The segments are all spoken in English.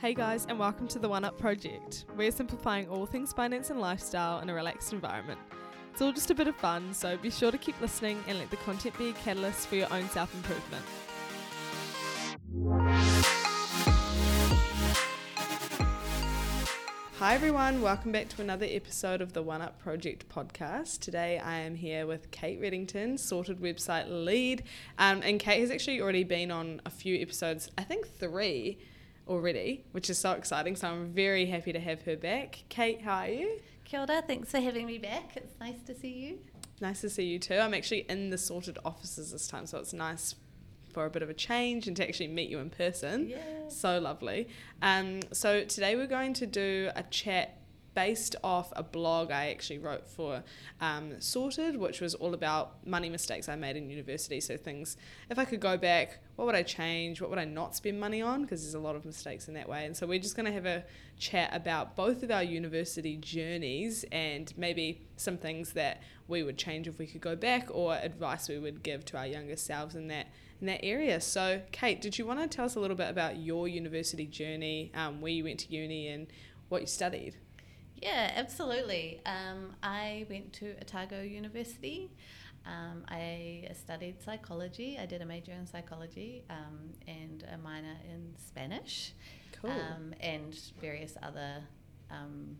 Hey guys, and welcome to the One Up Project. We're simplifying all things finance and lifestyle in a relaxed environment. It's all just a bit of fun, so be sure to keep listening and let the content be a catalyst for your own self improvement. Hi everyone, welcome back to another episode of the One Up Project podcast. Today I am here with Kate Reddington, Sorted Website Lead. Um, and Kate has actually already been on a few episodes, I think three already, which is so exciting. So I'm very happy to have her back. Kate, how are you? Kia ora, thanks for having me back. It's nice to see you. Nice to see you too. I'm actually in the Sorted offices this time, so it's nice for a bit of a change and to actually meet you in person. Yeah. So lovely. Um, so today we're going to do a chat based off a blog I actually wrote for um, Sorted, which was all about money mistakes I made in university. So things, if I could go back, what would I change? What would I not spend money on? Because there's a lot of mistakes in that way. And so we're just going to have a chat about both of our university journeys and maybe some things that we would change if we could go back or advice we would give to our younger selves in that in that area. So, Kate, did you want to tell us a little bit about your university journey, um, where you went to uni, and what you studied? Yeah, absolutely. Um, I went to Otago University. Um, I studied psychology. I did a major in psychology um, and a minor in Spanish. Cool. Um, and various other um,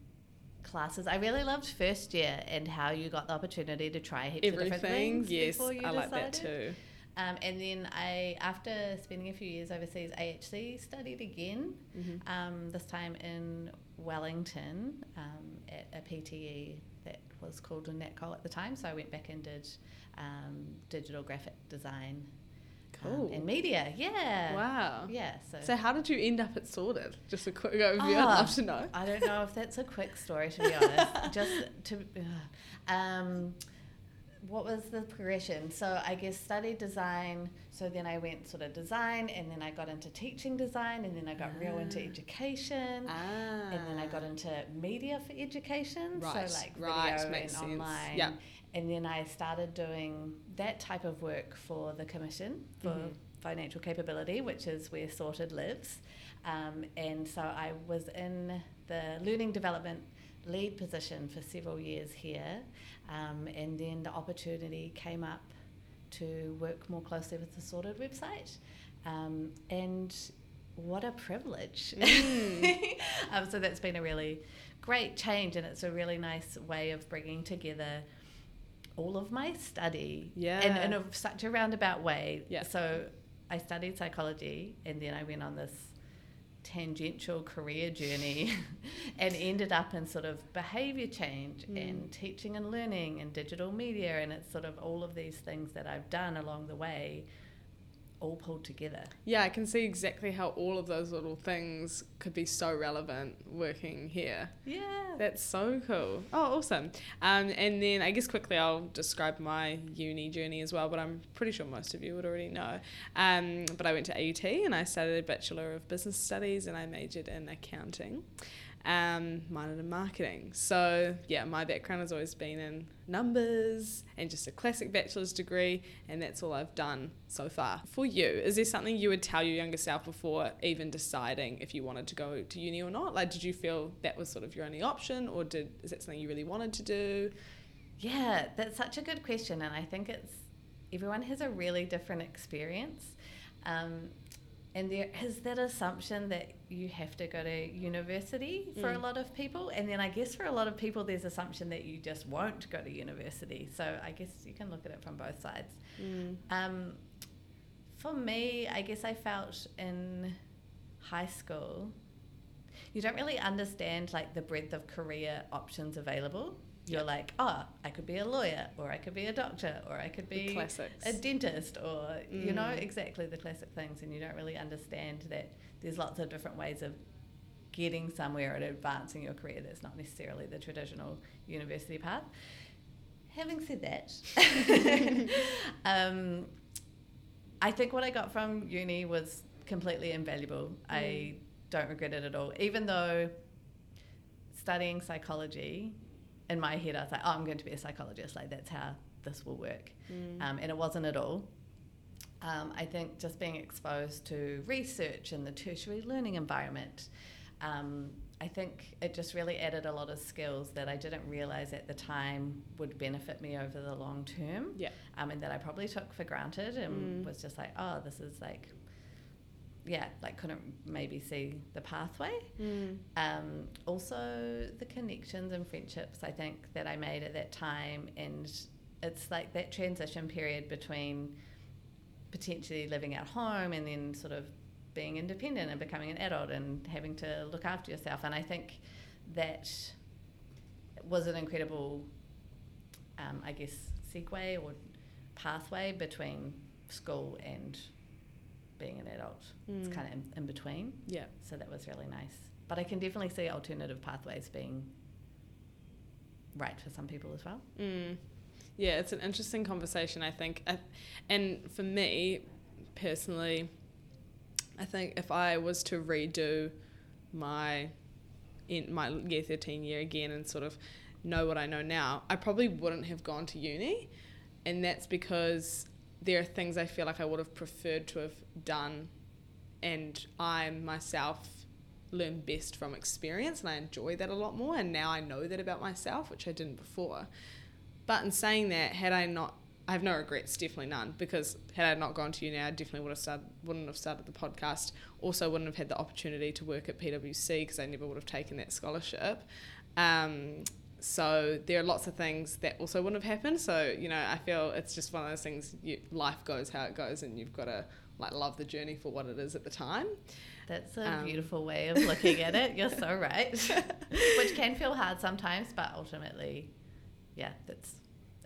classes. I really loved first year and how you got the opportunity to try heaps of different things yes, before you I like that decided. too. Um, and then I, after spending a few years overseas, I actually studied again. Mhm. Um, this time in Wellington um, at a PTE that was called a NatColl at the time. So I went back and did um, digital graphic design um, and media. Yeah. Wow. Yeah. So, So, how did you end up at Sorted? Just a quick overview. I'd Ah, love to know. I don't know if that's a quick story to be honest. Just to, um, what was the progression? So I guess studied design. So then I went sort of design, and then I got into teaching design, and then I got real into Ah. education. Ah. And then I got into media for education, Right, so like right, video makes and sense. online. Yeah. And then I started doing that type of work for the Commission for Mhm. Financial Capability, which is where Sorted lives. Um, and so I was in the learning development lead position for several years here. Um, and then the opportunity came up to work more closely with the Sorted website. Um, and what a privilege. Mm. um, so that's been a really great change, and it's a really nice way of bringing together all of my study Yeah. in, in a, such a roundabout way. Yeah. So I studied psychology, and then I went on this tangential career journey and ended up in sort of behavior change Mm. and teaching and learning and digital media and it's sort of all of these things that I've done along the way all pulled together. Yeah, I can see exactly how all of those little things could be so relevant working here. Yeah. That's so cool. Oh, awesome. Um, and then I guess quickly I'll describe my uni journey as well, but I'm pretty sure most of you would already know. Um, but I went to AUT and I studied a Bachelor of Business Studies and I majored in accounting, um, minored in marketing. So, yeah, my background has always been in numbers and just a classic bachelor's degree, and that's all I've done so far. For you, is there something you would tell your younger self before even deciding if you wanted to go to uni or not? Like, did you feel that was sort of your only option, or did is that something you really wanted to do? Yeah, that's such a good question, and I think it's everyone has a really different experience, um, and there is that assumption that you have to go to university for a Mm. lot of people, and then I guess for a lot of people there's assumption that you just won't go to university. So I guess you can look at it from both sides. Um, for me, I guess I felt in high school, you don't really understand like the breadth of career options available. You're Yeah. like, oh, I could be a lawyer, or I could be a doctor, or I could be a dentist, or you know Mm. exactly the classic things, and you don't really understand that there's lots of different ways of getting somewhere and advancing your career that's not necessarily the traditional university path. Having said that, um, I think what I got from uni was completely invaluable. I don't regret it at all, even though studying psychology in my head, I was like, oh, I'm going to be a psychologist. Like, that's how this will work. Mm. Um, and it wasn't at all. Um, I think just being exposed to research and the tertiary learning environment. Um, I think it just really added a lot of skills that I didn't realize at the time would benefit me over the long term. Yeah. Um, and that I probably took for granted and Mm. was just like, oh, this is like, yeah, like couldn't maybe see the pathway. Mm. Um, also, the connections and friendships I think that I made at that time, and it's like that transition period between potentially living at home and then sort of being independent and becoming an adult and having to look after yourself. And I think that was an incredible, um, I guess, segue or pathway between school and being an adult. It's Mm. kind of in, in between. Yeah. So that was really nice. But I can definitely see alternative pathways being right for some people as well. Mm. Yeah, it's an interesting conversation, I think. I, and for me, personally, I think if I was to redo my in my year 13 year again and sort of know what I know now, I probably wouldn't have gone to uni. And that's because there are things I feel like I would have preferred to have done. And I myself learn best from experience and I enjoy that a lot more. And now I know that about myself, which I didn't before. But in saying that, had I not, I have no regrets, definitely none, because had I not gone to uni, I definitely would have started, wouldn't have started the podcast. Also, wouldn't have had the opportunity to work at PwC because I never would have taken that scholarship. Um, so there are lots of things that also wouldn't have happened. So you know, I feel it's just one of those things. You, life goes how it goes, and you've got to like love the journey for what it is at the time. That's a Um. beautiful way of looking at it. You're so right. Which can feel hard sometimes, but ultimately, yeah, that's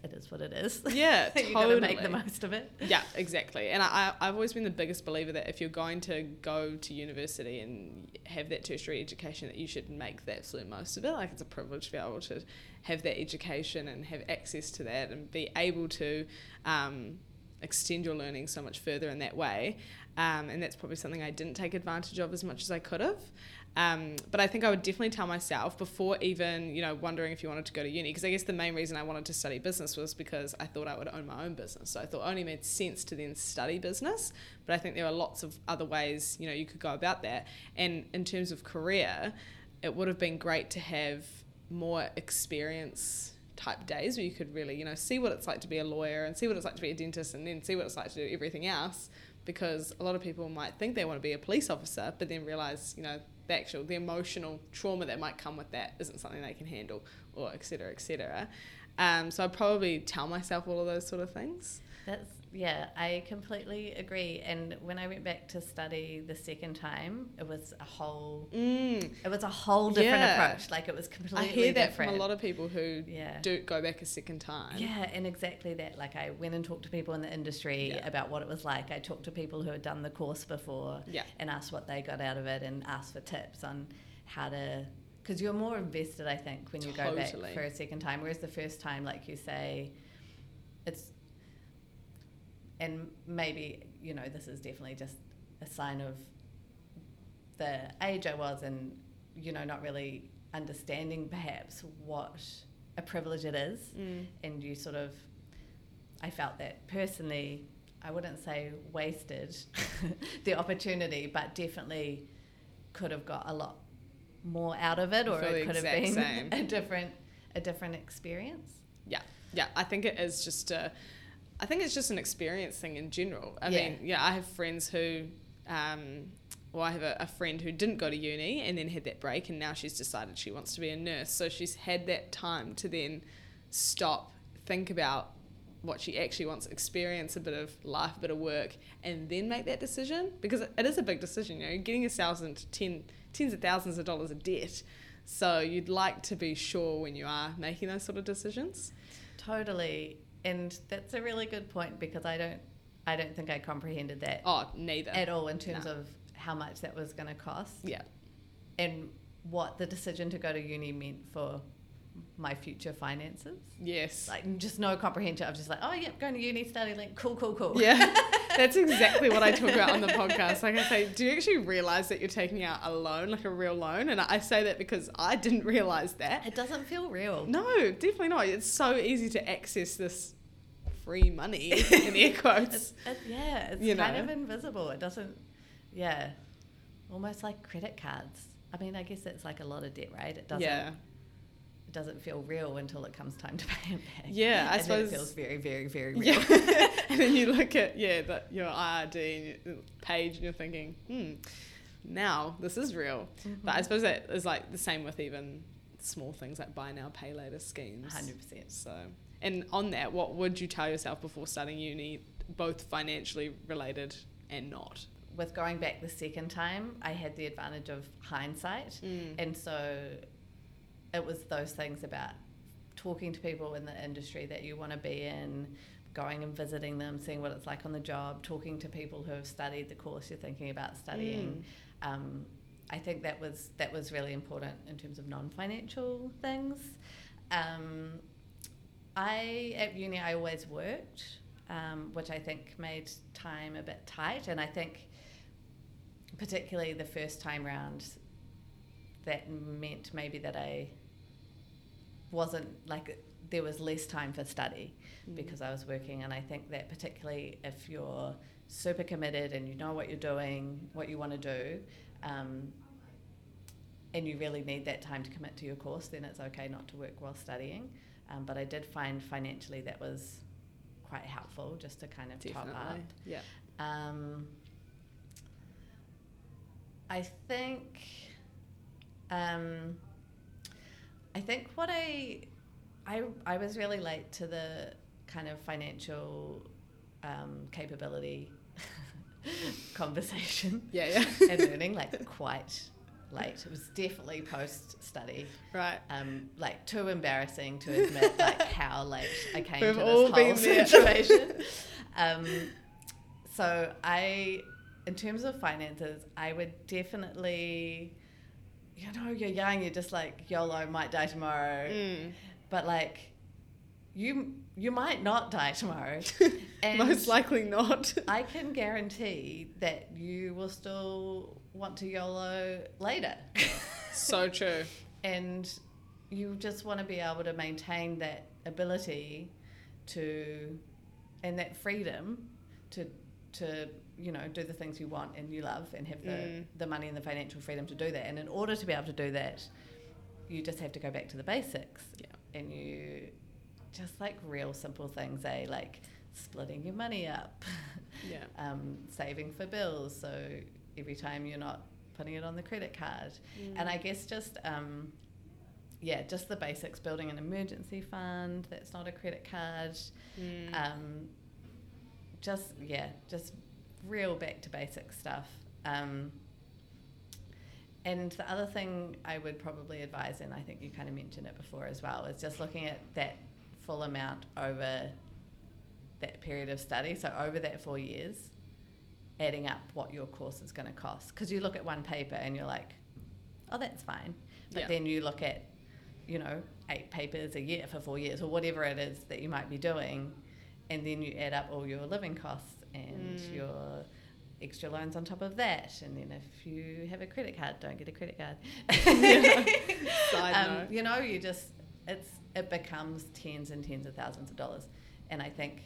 it is what it is. Yeah, you got to make the totally. most of it. Yeah, exactly. And I, I- I've always been the biggest believer that if you're going to go to university and have that tertiary education, that you should make the absolute most of it. Like it's a privilege to be able to have that education and have access to that and be able to um, extend your learning so much further in that way. Um, and that's probably something I didn't take advantage of as much as I could have. Um, but I think I would definitely tell myself before even, you know, wondering if you wanted to go to uni, because I guess the main reason I wanted to study business was because I thought I would own my own business. So I thought it only made sense to then study business. But I think there are lots of other ways, you know, you could go about that. And in terms of career, it would have been great to have more experience type days where you could really, you know, see what it's like to be a lawyer and see what it's like to be a dentist and then see what it's like to do everything else. Because a lot of people might think they want to be a police officer, but then realize, you know, the actual, the emotional trauma that might come with that isn't something they can handle, or et cetera, et cetera. Um, so I'd probably tell myself all of those sort of things. That's yeah, I completely agree. And when I went back to study the second time, it was a whole Mm, it was a whole different Yeah. approach. Like it was completely. I hear that different. from a lot of people who yeah. do go back a second time. Yeah, and exactly that. Like I went and talked to people in the industry Yeah. about what it was like. I talked to people who had done the course before Yeah. and asked what they got out of it and asked for tips on how to because you're more invested I think when you go back for a second time whereas the first time like you say it's and maybe you know this is definitely just a sign of the age I was and you know not really understanding perhaps what a privilege it is Mm. and you sort of I felt that personally I wouldn't say wasted the opportunity but definitely could have got a lot more out of it or it could have been same. a different a different experience Yeah, yeah. I think it is just a. I think it's just an experience thing in general. I Yeah. mean, yeah, I have friends who, um, well, I have a, a friend who didn't go to uni and then had that break, and now she's decided she wants to be a nurse. So she's had that time to then stop, think about what she actually wants, experience a bit of life, a bit of work, and then make that decision because it, it is a big decision. You know, you're getting yourselves into ten, tens of thousands of dollars of debt. So you'd like to be sure when you are making those sort of decisions. totally and that's a really good point because I don't I don't think I comprehended that Oh, neither. at all in terms No. of how much that was going to cost yeah. and what the decision to go to uni meant for my future finances Yes. like just no comprehension of just like oh yeah, going to uni study like cool cool cool yeah. That's exactly what I talk about on the podcast. Like I say, do you actually realize that you're taking out a loan, like a real loan? And I say that because I didn't realize that. it doesn't feel real No, definitely not. It's so easy to access this free money in air quotes. It's, it, yeah, it's You kind know? of invisible. It doesn't, yeah, almost like credit cards. I mean, I guess it's like a lot of debt, right? It doesn't. yeah. Doesn't feel real until it comes time to pay it back. Yeah, I and suppose- it feels very, very, very real. Yeah. and then you look at yeah that your IRD and your page and you're thinking, hmm, now this is real. But I Mhm. suppose that is like the same with even small things like buy now, pay later schemes. 100%. So, and on that, what would you tell yourself before starting uni, both financially related and not? With going back the second time, I had the advantage of hindsight. Mm. And so it was those things about talking to people in the industry that you want to be in, going and visiting them, seeing what it's like on the job, talking to people who have studied the course you're thinking about studying. Um, I think that was that was really important in terms of non-financial things. Um, I at uni I always worked, um, which I think made time a bit tight, and I think particularly the first time round, that meant maybe that I wasn't like there was less time for study Mm. because I was working, and I think that particularly if you're super committed and you know what you're doing, what you want to do. Um, and you really need that time to commit to your course, then it's okay not to work while studying. Um, but I did find financially that was quite helpful just to kind of top up. Definitely. Yeah. Um, I think, um, I think what I, I, I was really late to the kind of financial um, capability conversation Yeah, yeah. and learning, like quite late. It was definitely post study. right. Um, like too embarrassing to admit like how late I came We've to this whole situation. um, so I, in terms of finances, I would definitely, you know, you're young, you're just like YOLO, might die tomorrow, Mm. but like, you you might not die tomorrow, and Most likely not. I can guarantee that you will still want to YOLO later. so true. and you just want to be able to maintain that ability to and that freedom to to you know do the things you want and you love and have the, Mm. the money and the financial freedom to do that and in order to be able to do that you just have to go back to the basics Yeah. and you just like real simple things eh like splitting your money up Yeah. um, saving for bills so every time you're not putting it on the credit card and I guess just um, yeah, just the basics: building an emergency fund that's not a credit card. Mm. Um, just yeah, just real back to basic stuff. Um, and the other thing I would probably advise, and I think you kind of mentioned it before as well, is just looking at that full amount over that period of study. So over that four years, adding up what your course is going to cost. Because you look at one paper and you're like, oh, that's fine. But Yeah. then you look at, you know, eight papers a year for four years or whatever it is that you might be doing, and then you add up all your living costs and Mm. your extra loans on top of that. And then if you have a credit card, don't get a credit card. Um, you know, you just it's it becomes tens and tens of thousands of dollars, and I think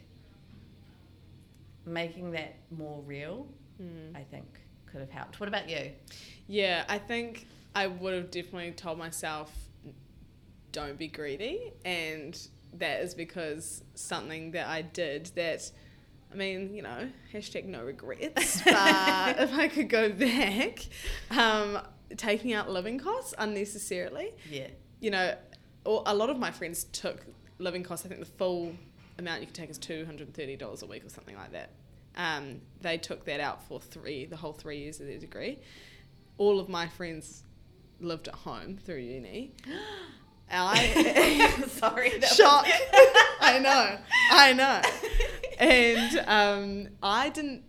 making that more real, Mm. I think could have helped. What about you? Yeah, I think I would have definitely told myself, don't be greedy. And that is because something that I did that, I mean, you know, hashtag no regrets. But if I could go back, um, taking out living costs unnecessarily, Yeah. you know, a lot of my friends took living costs. I think the full amount you can take is two hundred and thirty dollars a week or something like that. Um, they took that out for three, the whole three years of their degree. All of my friends lived at home through uni. I Sorry. shock. I know, I know. And um, I didn't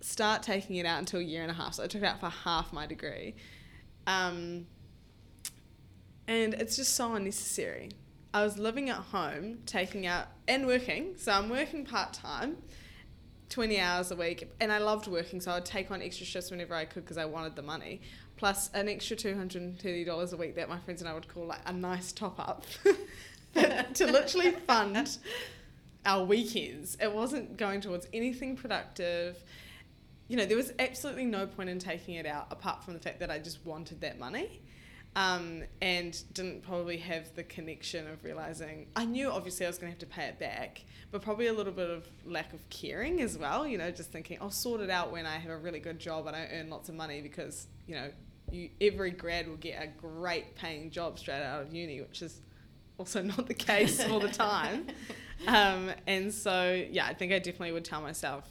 start taking it out until a year and a half. So I took it out for half my degree. Um, and it's just so unnecessary. I was living at home, taking out and working. So I'm working part time, 20 hours a week. And I loved working. So I would take on extra shifts whenever I could because I wanted the money. Plus an extra $230 a week that my friends and I would call like a nice top up to literally fund our weekends. It wasn't going towards anything productive. You know, there was absolutely no point in taking it out apart from the fact that I just wanted that money. Um, and didn't probably have the connection of realizing I knew obviously I was going to have to pay it back, but probably a little bit of lack of caring as well. You know, just thinking I'll sort it out when I have a really good job and I earn lots of money because you know you every grad will get a great paying job straight out of uni, which is also not the case all the time. Um, and so yeah, I think I definitely would tell myself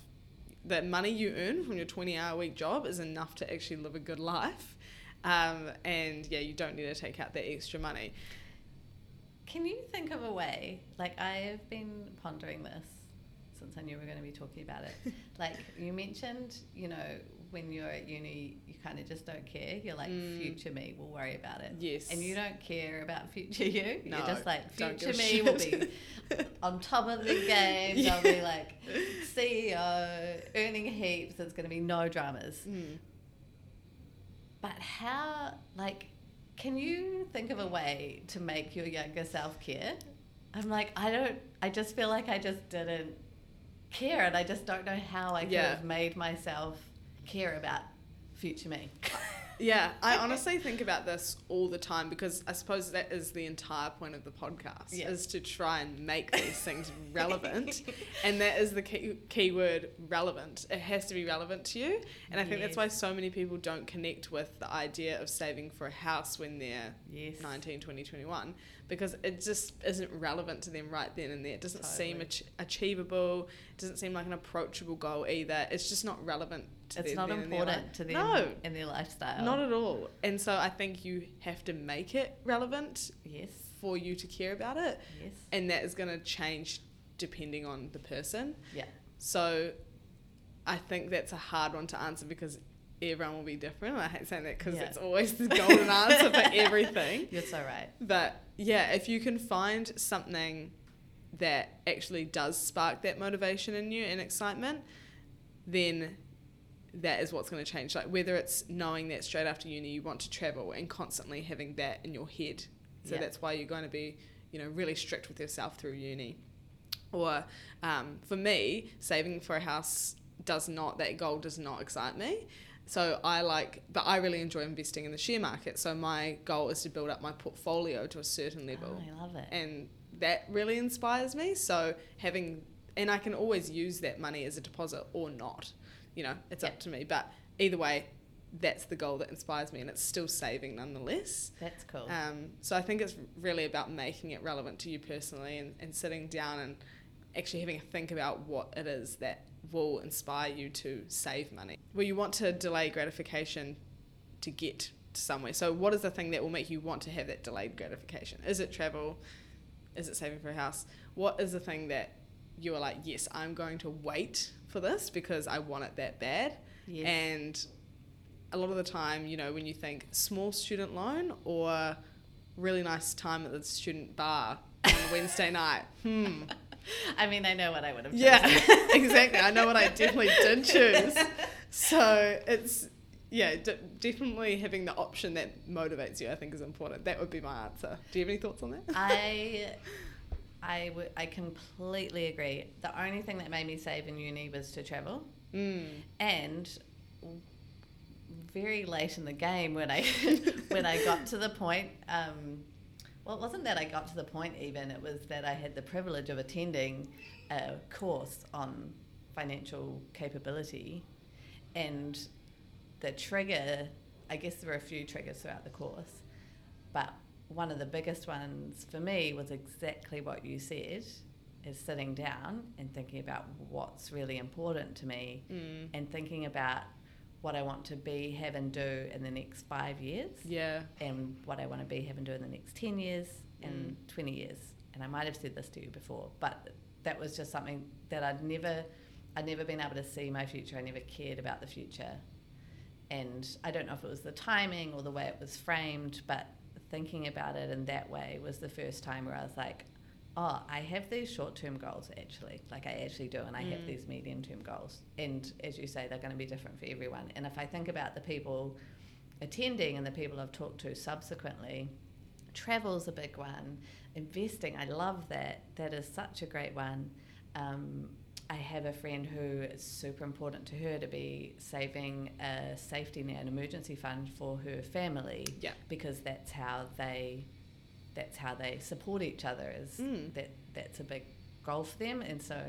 that money you earn from your 20 hour week job is enough to actually live a good life um, and yeah, you don't need to take out that extra money. Can you think of a way? Like I've been pondering this since I knew we were going to be talking about it. like you mentioned, you know, when you're at uni, you kind of just don't care. You're like, mm. future me will worry about it. Yes. And you don't care about future you. No, you're just like, future me will be on top of the game. Yeah. I'll be like CEO, earning heaps. There's going to be no dramas. Mm. But how, like, can you think of a way to make your younger self care? I'm like, I don't, I just feel like I just didn't care and I just don't know how I could yeah. have made myself care about future me. Yeah, I honestly think about this all the time because I suppose that is the entire point of the podcast yeah. is to try and make these things relevant, and that is the key, key word relevant. It has to be relevant to you, and I think yes. that's why so many people don't connect with the idea of saving for a house when they're yes. 19, 20, 21 because it just isn't relevant to them right then and there. It doesn't totally. seem ach- achievable. It doesn't seem like an approachable goal either. It's just not relevant to it's them. It's not important to them no, in their lifestyle. Not at all. And so I think you have to make it relevant. Yes. For you to care about it. Yes. And that is going to change depending on the person. Yeah. So I think that's a hard one to answer because everyone will be different. I hate saying that because yeah. it's always the golden answer for everything. You're so right. But yeah, if you can find something that actually does spark that motivation in you and excitement, then that is what's going to change. Like whether it's knowing that straight after uni you want to travel and constantly having that in your head. So yeah. that's why you're going to be, you know, really strict with yourself through uni. Or um, for me, saving for a house does not, that goal does not excite me. So I like, but I really enjoy investing in the share market. So my goal is to build up my portfolio to a certain level. Oh, I love it. And that really inspires me. So having, and I can always use that money as a deposit or not. You know, it's yep. up to me. But either way, that's the goal that inspires me, and it's still saving nonetheless. That's cool. Um, so I think it's really about making it relevant to you personally, and, and sitting down and actually having a think about what it is that will inspire you to save money. Well, you want to delay gratification to get to somewhere. So, what is the thing that will make you want to have that delayed gratification? Is it travel? Is it saving for a house? What is the thing that you are like, yes, I'm going to wait for this because I want it that bad? Yes. And a lot of the time, you know, when you think small student loan or really nice time at the student bar on a Wednesday night, hmm I mean, I know what I would have chosen. Yeah, exactly. I know what I definitely did choose. So it's, yeah, d- definitely having the option that motivates you, I think, is important. That would be my answer. Do you have any thoughts on that? I. I, w- I completely agree. The only thing that made me save in uni was to travel. Mm. And very late in the game when I when I got to the point um, well, it wasn't that I got to the point even, it was that I had the privilege of attending a course on financial capability. And the trigger, I guess there were a few triggers throughout the course, but one of the biggest ones for me was exactly what you said is sitting down and thinking about what's really important to me mm. and thinking about what I want to be, have, and do in the next five years. Yeah. And what I want to be, have, and do in the next 10 years and mm. 20 years. And I might have said this to you before, but that was just something that I'd never, I'd never been able to see my future. I never cared about the future. And I don't know if it was the timing or the way it was framed, but thinking about it in that way was the first time where I was like, oh, I have these short term goals actually. Like I actually do, and I mm. have these medium term goals. And as you say, they're going to be different for everyone. And if I think about the people attending and the people I've talked to subsequently, travel's a big one. Investing, I love that. That is such a great one. Um, I have a friend who it's super important to her to be saving a safety net, an emergency fund for her family, Yeah. because that's how they that's how they support each other. Is Mm. that that's a big goal for them, and so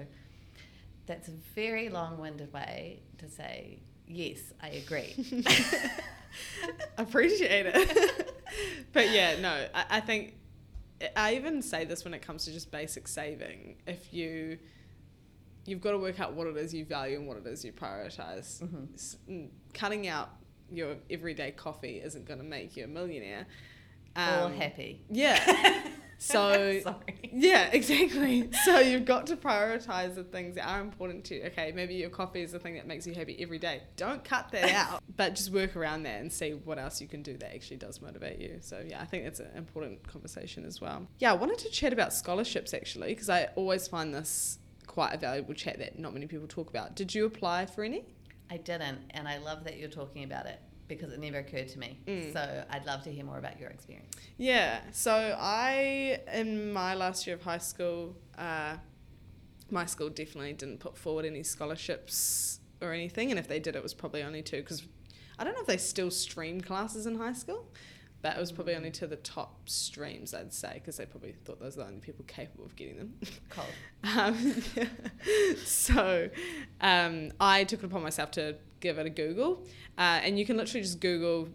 that's a very long-winded way to say yes, I agree. appreciate it. but yeah, no, I, I think I even say this when it comes to just basic saving. If you you've got to work out what it is you value and what it is you prioritize. Mhm. S- mm, Cutting out your everyday coffee isn't going to make you a millionaire. Or Um, happy. Yeah. So Sorry. yeah, exactly. So you've got to prioritize the things that are important to you. Okay, maybe your coffee is the thing that makes you happy every day. Don't cut that out, but just work around that and see what else you can do that actually does motivate you. So yeah, I think that's an important conversation as well. Yeah, I wanted to chat about scholarships actually because I always find this quite a valuable chat that not many people talk about. Did you apply for any? I didn't, and I love that you're talking about it because it never occurred to me. Mm. So I'd love to hear more about your experience. Yeah. So I, in my last year of high school, uh, my school definitely didn't put forward any scholarships or anything, and if they did, it was probably only two because I don't know if they still stream classes in high school, but it was probably only to the top streams, I'd say, because they probably thought those were the only people capable of getting them. Cold. Um, yeah. So um, I took it upon myself to give it a Google, uh, and you can literally just Google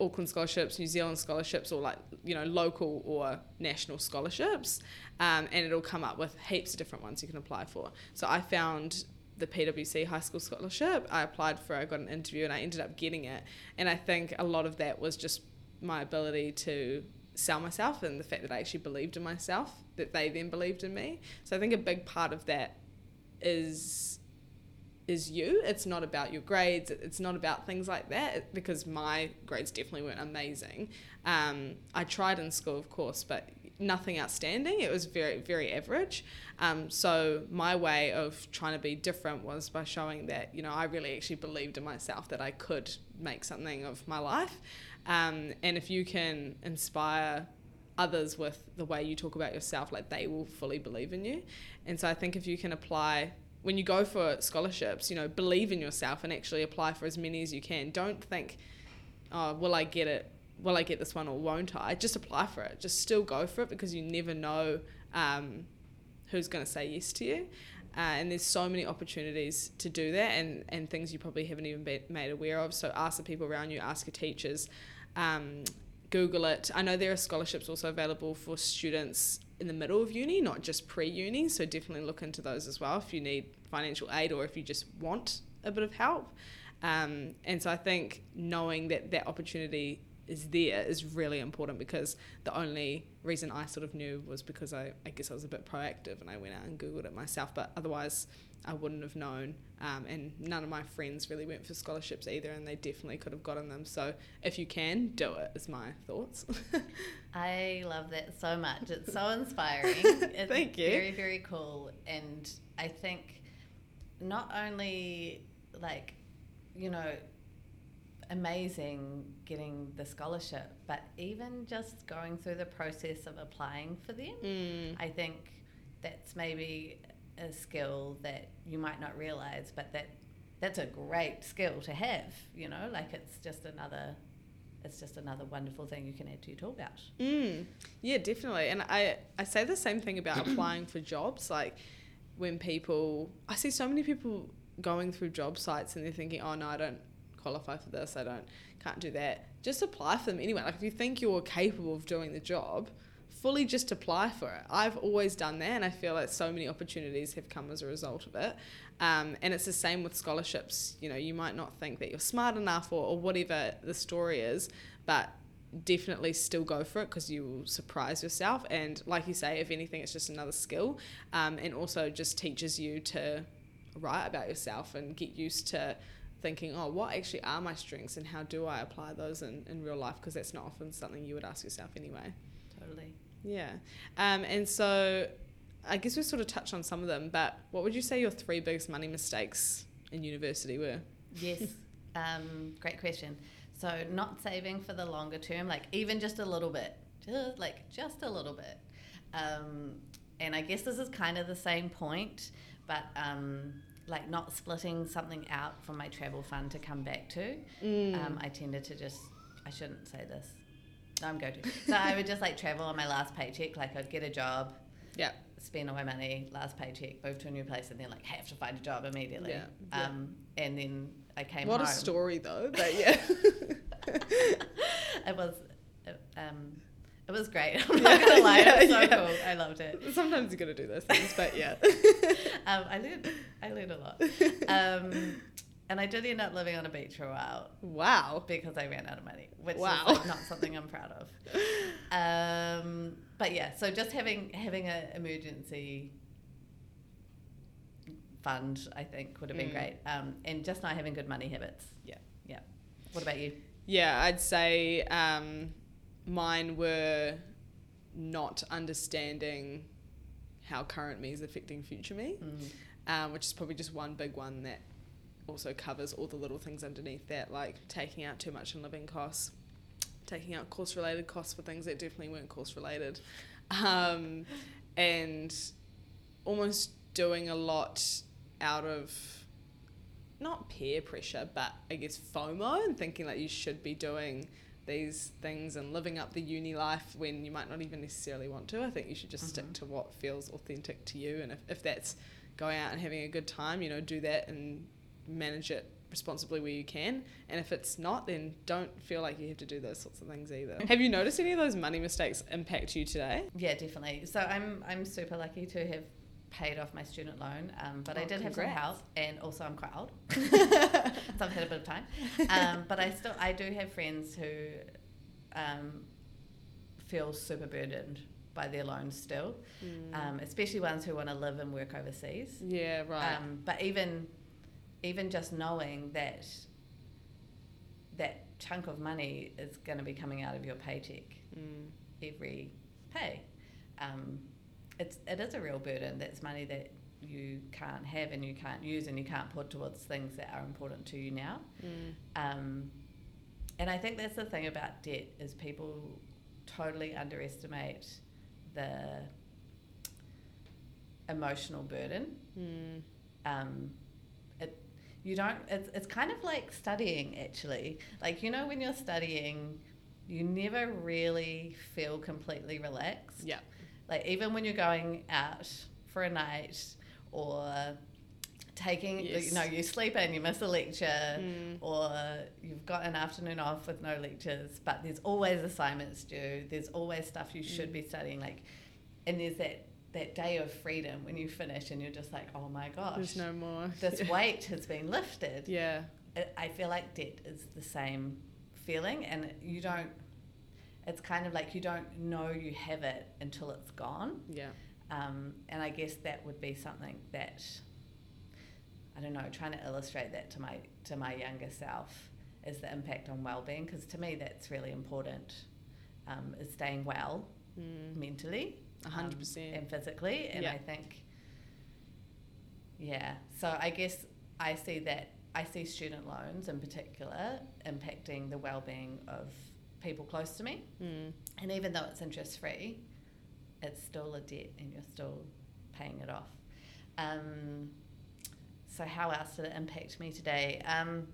Auckland scholarships, New Zealand scholarships, or like you know local or national scholarships, um, and it'll come up with heaps of different ones you can apply for. So I found the PwC High School Scholarship. I applied for, I got an interview, and I ended up getting it. And I think a lot of that was just my ability to sell myself and the fact that I actually believed in myself, that they then believed in me. So I think a big part of that is is you. It's not about your grades. It's not about things like that because my grades definitely weren't amazing. Um, I tried in school, of course, but nothing outstanding. It was very, very average. Um, so my way of trying to be different was by showing that you know I really actually believed in myself that I could make something of my life. Um, and if you can inspire others with the way you talk about yourself, like they will fully believe in you. And so I think if you can apply when you go for scholarships, you know, believe in yourself and actually apply for as many as you can. Don't think, oh, will I get it? Will I get this one or won't I? Just apply for it. Just still go for it because you never know um, who's going to say yes to you. Uh, and there's so many opportunities to do that and, and things you probably haven't even been made aware of. So ask the people around you, ask your teachers, um, Google it. I know there are scholarships also available for students in the middle of uni, not just pre uni. So definitely look into those as well if you need financial aid or if you just want a bit of help. Um, and so I think knowing that that opportunity is there is really important because the only reason I sort of knew was because I, I guess I was a bit proactive and I went out and Googled it myself. But otherwise, I wouldn't have known. Um, and none of my friends really went for scholarships either, and they definitely could have gotten them. So if you can, do it, is my thoughts. I love that so much. It's so inspiring. It's Thank you. Very, very cool. And I think not only like, you know, amazing getting the scholarship, but even just going through the process of applying for them. mm. I think that's maybe a skill that you might not realize, but that that's a great skill to have. You know, like it's just another, it's just another wonderful thing you can add to your tool belt. Mm, yeah, definitely. And I, I say the same thing about applying for jobs. Like when people, I see so many people going through job sites and they're thinking, oh no, I don't qualify for this. I don't, can't do that. Just apply for them anyway. Like if you think you're capable of doing the job, fully just apply for it. I've always done that, and I feel like so many opportunities have come as a result of it. Um, and it's the same with scholarships. You know, you might not think that you're smart enough or, or whatever the story is, but definitely still go for it because you will surprise yourself. And like you say, if anything, it's just another skill, um, and also just teaches you to write about yourself and get used to thinking, oh, what actually are my strengths and how do I apply those in, in real life? Because that's not often something you would ask yourself anyway. Totally. Yeah. Um, and so I guess we sort of touched on some of them, but what would you say your three biggest money mistakes in university were? Yes. um, great question. So not saving for the longer term, like even just a little bit, just like just a little bit. Um, and I guess this is kind of the same point, but um, like not splitting something out from my travel fund to come back to. Mm. Um, I tended to just, I shouldn't say this. No, I'm going to. So I would just like travel on my last paycheck. Like I'd get a job, yeah. spend all my money, last paycheck, move to a new place, and then like have to find a job immediately. Yeah, yeah. Um, and then I came What home. a story, though. But yeah. it was, um, it was great. I'm not gonna lie, it was so Yeah, yeah. cool. I loved it. Sometimes you got to do those things, but yeah. Um, I learned, I learned a lot. Um, and I did end up living on a beach for a while wow. because I ran out of money, which Wow. is like not something I'm proud of. Um, but yeah, so just having having an emergency fund, I think, would have been Mm. great. Um, and just not having good money habits. Yeah. Yeah. What about you? Yeah, I'd say um, mine were not understanding how current me is affecting future me, Mm. um, which is probably just one big one that also covers all the little things underneath that, like taking out too much in living costs, taking out course related costs for things that definitely weren't course related, um, and almost doing a lot out of not peer pressure, but I guess FOMO and thinking like you should be doing these things and living up the uni life when you might not even necessarily want to. I think you should just stick Mhm. to what feels authentic to you. And if, if that's going out and having a good time, you know, do that and manage it responsibly where you can. And if it's not, then don't feel like you have to do those sorts of things either. Have you noticed any of those money mistakes impact you today? Yeah, definitely. So I'm I'm super lucky to have paid off my student loan, um, but I Oh, did have some congrats. help, and also I'm quite old, so I've had a bit of time. Um, but I still I do have friends who um, feel super burdened by their loans still, um, especially ones who want to live and work overseas. yeah, right. Um, but even even just knowing that that chunk of money is going to be coming out of your paycheck Mm. every pay. Um, it's it is a real burden. That's money that you can't have and you can't use and you can't put towards things that are important to you now. Mm. Um, and I think that's the thing about debt is people totally underestimate the emotional burden. Mm. Um, it you don't. It's it's kind of like studying actually. Like you know when you're studying, you never really feel completely relaxed. Yeah. Like even when you're going out for a night or taking, Yes. you know, you sleep in, you miss a lecture, Mm. or you've got an afternoon off with no lectures, but there's always assignments due. There's always stuff you should Mm. be studying. Like, and there's that that day of freedom when you finish and you're just like, oh my gosh, There's no more. this weight has been lifted. Yeah. I- I feel like debt is the same feeling, and you don't. It's kind of like you don't know you have it until it's gone. Yeah. Um, and I guess that would be something that I don't know, trying to illustrate that to my to my younger self is the impact on well-being because to me that's really important. Um, is staying well Mm. mentally, A hundred um, percent. and physically, and Yeah. I think, yeah. So I guess I see that I see student loans in particular impacting the well-being of people close to me. Mm. And even though it's interest free, it's still a debt and you're still paying it off. Um, so, how else did it impact me today? Um,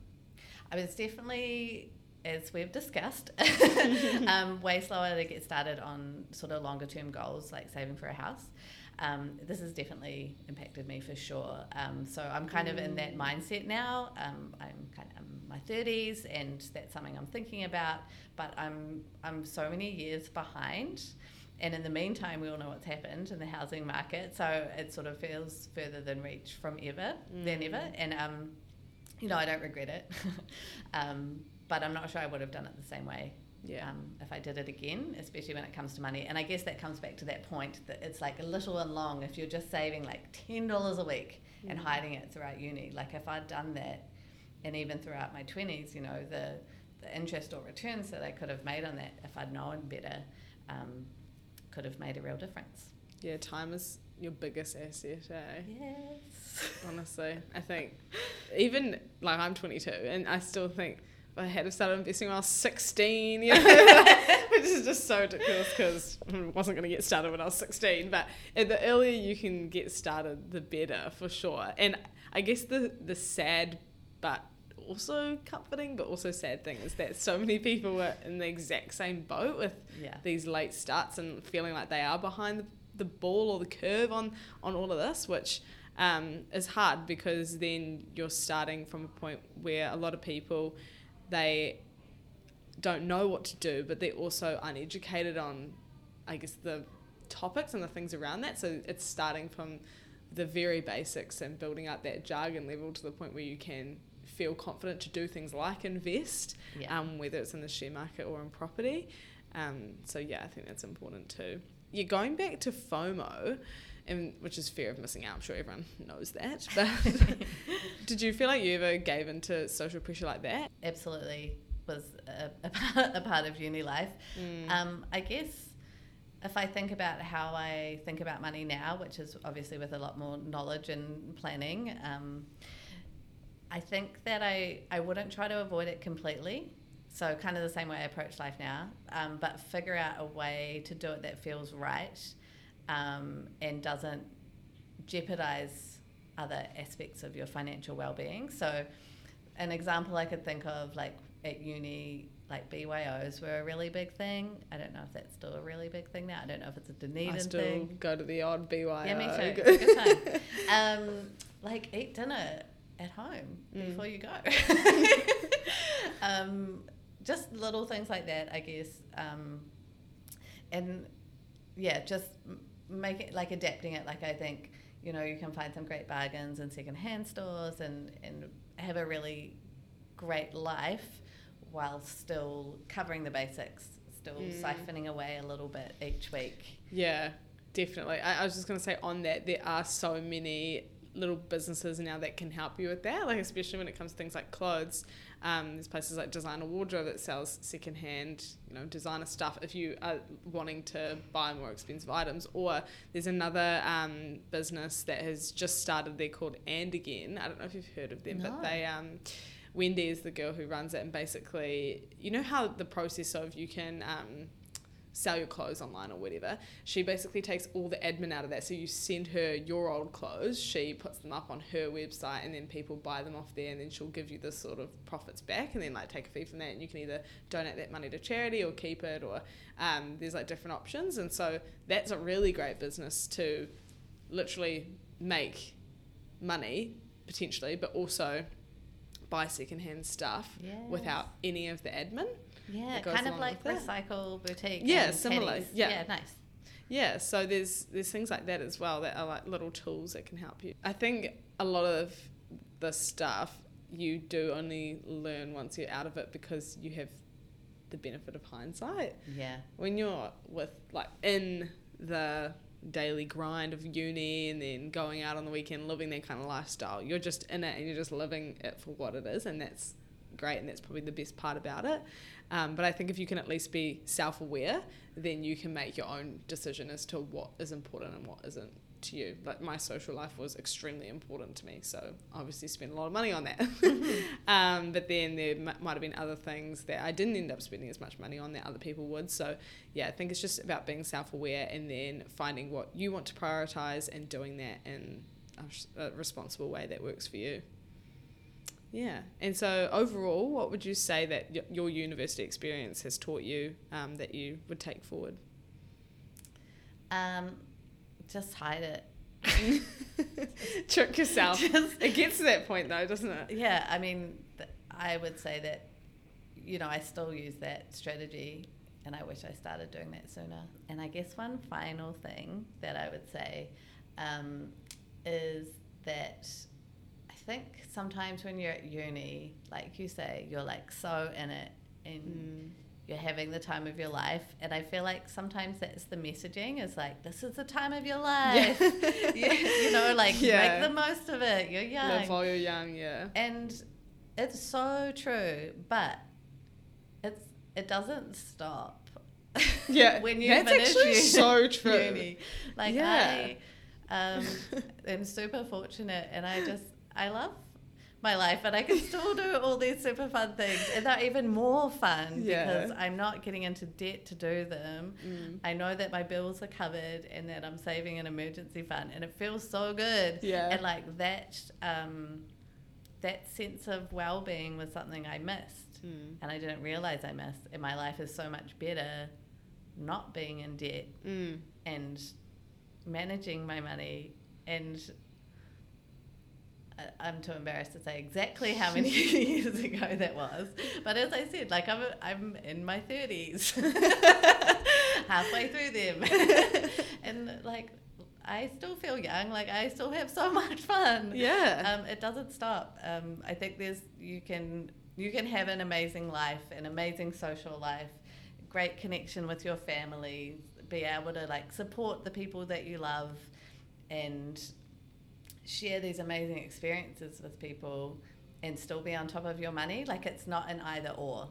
I was definitely, as we've discussed, um, way slower to get started on sort of longer term goals like saving for a house. Um, this has definitely impacted me for sure. Um, so I'm kind of in that Mm. mindset now. Um, I'm kind of in my 30s, and that's something I'm thinking about. But I'm I'm so many years behind, and in the meantime, we all know what's happened in the housing market. So it sort of feels further than reach from ever than Mm. ever, and um, you know I don't regret it. um, but I'm not sure I would have done it the same way Yeah. um, if I did it again, especially when it comes to money. And I guess that comes back to that point that it's like a little and long. If you're just saving like ten dollars a week and Mm. hiding it throughout uni, like if I'd done that, and even throughout my twenties, you know, the the interest or returns that I could have made on that, if I'd known better, um, could have made a real difference. Yeah, time is your biggest asset, eh? Yes. Honestly, I think even like I'm 22 and I still think I had to start investing when I was 16, you know, which is just so ridiculous because I wasn't going to get started when I was 16. But the earlier you can get started, the better for sure. And I guess the, the sad but also comforting but also sad thing is that so many people were in the exact same boat with Yeah. these late starts and feeling like they are behind the, the ball or the curve on, on all of this, which um, is hard because then you're starting from a point where a lot of people they don't know what to do, but they're also uneducated on, I guess, the topics and the things around that. So it's starting from the very basics and building up that jargon level to the point where you can feel confident to do things like invest, Yeah. um, whether it's in the share market or in property. Um, so yeah, I think that's important too. Yeah, going back to FOMO, and which is fear of missing out. I'm sure everyone knows that. But did you feel like you ever gave into social pressure like that? Absolutely was a, a, part, a part of uni life. Mm. Um, I guess if I think about how I think about money now, which is obviously with a lot more knowledge and planning, um, I think that I, I wouldn't try to avoid it completely. So, kind of the same way I approach life now, um, but figure out a way to do it that feels right um, and doesn't jeopardize other aspects of your financial well being. So, an example I could think of, like at uni, like BYOs were a really big thing. I don't know if that's still a really big thing now. I don't know if it's a Dunedin I still thing. go to the odd BYO. Yeah, me too. Good time. Um, like eat dinner at home Mm. before you go. um, just little things like that, I guess. Um, and yeah, just make it like adapting it. Like I think you know you can find some great bargains in secondhand stores and and have a really great life while still covering the basics, still Mm. siphoning away a little bit each week. Yeah, definitely. I, I was just going to say on that, there are so many little businesses now that can help you with that, like especially when it comes to things like clothes. Um, there's places like Designer Wardrobe that sells secondhand, you know, designer stuff if you are wanting to buy more expensive items. Or there's another um, business that has just started there called And Again. I don't know if you've heard of them, No. but they um, Wendy is the girl who runs it, and basically, you know how the process of you can um, sell your clothes online or whatever. She basically takes all the admin out of that. So you send her your old clothes, she puts them up on her website, and then people buy them off there, and then she'll give you the sort of profits back, and then like take a fee from that, and you can either donate that money to charity or keep it, or um, there's like different options, and so that's a really great business to literally make money potentially, but also buy secondhand stuff Yes. without any of the admin. Yeah, kind of like recycle boutique. Yeah, similar, yeah. yeah, nice. Yeah, so there's there's things like that as well that are like little tools that can help you. I think a lot of the stuff you do only learn once you're out of it because you have the benefit of hindsight. Yeah, When you're with like in the daily grind of uni and then going out on the weekend living that kind of lifestyle, you're just in it and you're just living it for what it is and that's great and that's probably the best part about it. Um, but I think if you can at least be self aware, then you can make your own decision as to what is important and what isn't to you. Like my social life was extremely important to me, so obviously spent a lot of money on that. um, but then there m- might have been other things that I didn't end up spending as much money on that other people would. So yeah, I think it's just about being self aware and then finding what you want to prioritize and doing that in a responsible way that works for you. Yeah. And so overall, what would you say that y- your university experience has taught you um, that you would take forward? um, just hide it. Trick yourself. Just- it gets to that point though, doesn't it? Yeah, I mean, th- I would say that, you know, I still use that strategy, and I wish I started doing that sooner. And I guess one final thing that I would say um, is that think sometimes when you're at uni, like you say, you're like so in it and Mm. you're having the time of your life. And I feel like sometimes that's the messaging is like, this is the time of your life. you, you know, like Yeah. make the most of it. You're young. Live while you're young, yeah. And it's so true, but it's it doesn't stop. Yeah, when you that's finish actually uni- so true. uni. Like Yeah. I um, am super fortunate, and I just I love my life, and I can still do all these super fun things, and they're even more fun Yeah. because I'm not getting into debt to do them. Mm. I know that my bills are covered and that I'm saving an emergency fund, and it feels so good. Yeah. And like that, um, that sense of well-being was something I missed, Mm. and I didn't realize I missed. And my life is so much better not being in debt Mm. and managing my money and I'm too embarrassed to say exactly how many years ago that was. But as I said, like I'm, I'm in my 30s, halfway through them. and like, I still feel young. Like I still have so much fun. Yeah. Um, it doesn't stop. Um, I think there's, you can, you can have an amazing life, an amazing social life, great connection with your family, be able to like support the people that you love and share these amazing experiences with people and still be on top of your money. Like it's not an either or.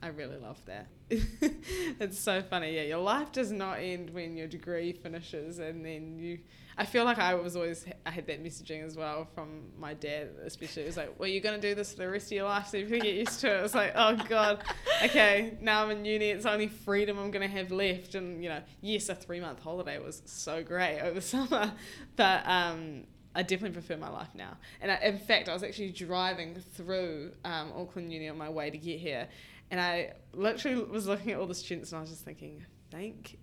I really love that. it's so funny. Yeah, your life does not end when your degree finishes, and then you. I feel like I was always I had that messaging as well from my dad, especially. It was like, "Well, you're gonna do this for the rest of your life, so you can get used to it." It's like, oh god, okay, now I'm in uni. It's only freedom I'm gonna have left, and you know, yes, a three month holiday was so great over summer, but um, I definitely prefer my life now. And I, in fact, I was actually driving through um, Auckland Uni on my way to get here, and I literally was looking at all the students, and I was just thinking, thank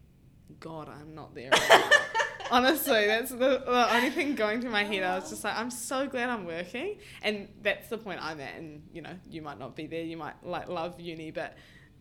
God I'm not there. right. Honestly, that's the, the only thing going through my head. I was just like, I'm so glad I'm working, and that's the point I'm at. And you know, you might not be there. You might like love uni, but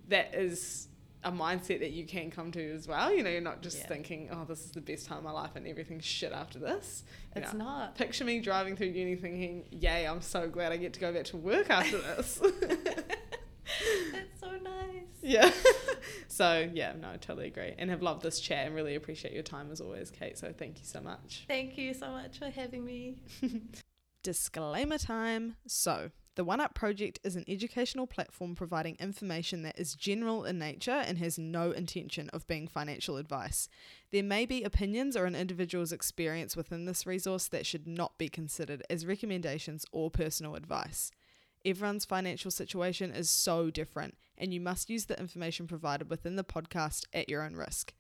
that is a mindset that you can come to as well. You know, you're not just Yeah. thinking, oh, this is the best time of my life and everything's shit after this. You It's know, not. Picture me driving through uni thinking, yay, I'm so glad I get to go back to work after this. That's so nice. yeah. so, yeah, no, I totally agree. And have loved this chat and really appreciate your time as always, Kate. So, thank you so much. Thank you so much for having me. Disclaimer time. So, the One Up Project is an educational platform providing information that is general in nature and has no intention of being financial advice. There may be opinions or an individual's experience within this resource that should not be considered as recommendations or personal advice. Everyone's financial situation is so different, and you must use the information provided within the podcast at your own risk.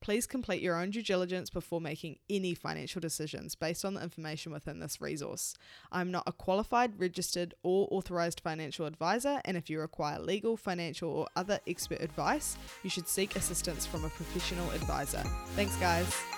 Please complete your own due diligence before making any financial decisions based on the information within this resource. I'm not a qualified, registered, or authorized financial advisor, and if you require legal, financial, or other expert advice, you should seek assistance from a professional advisor. Thanks, guys.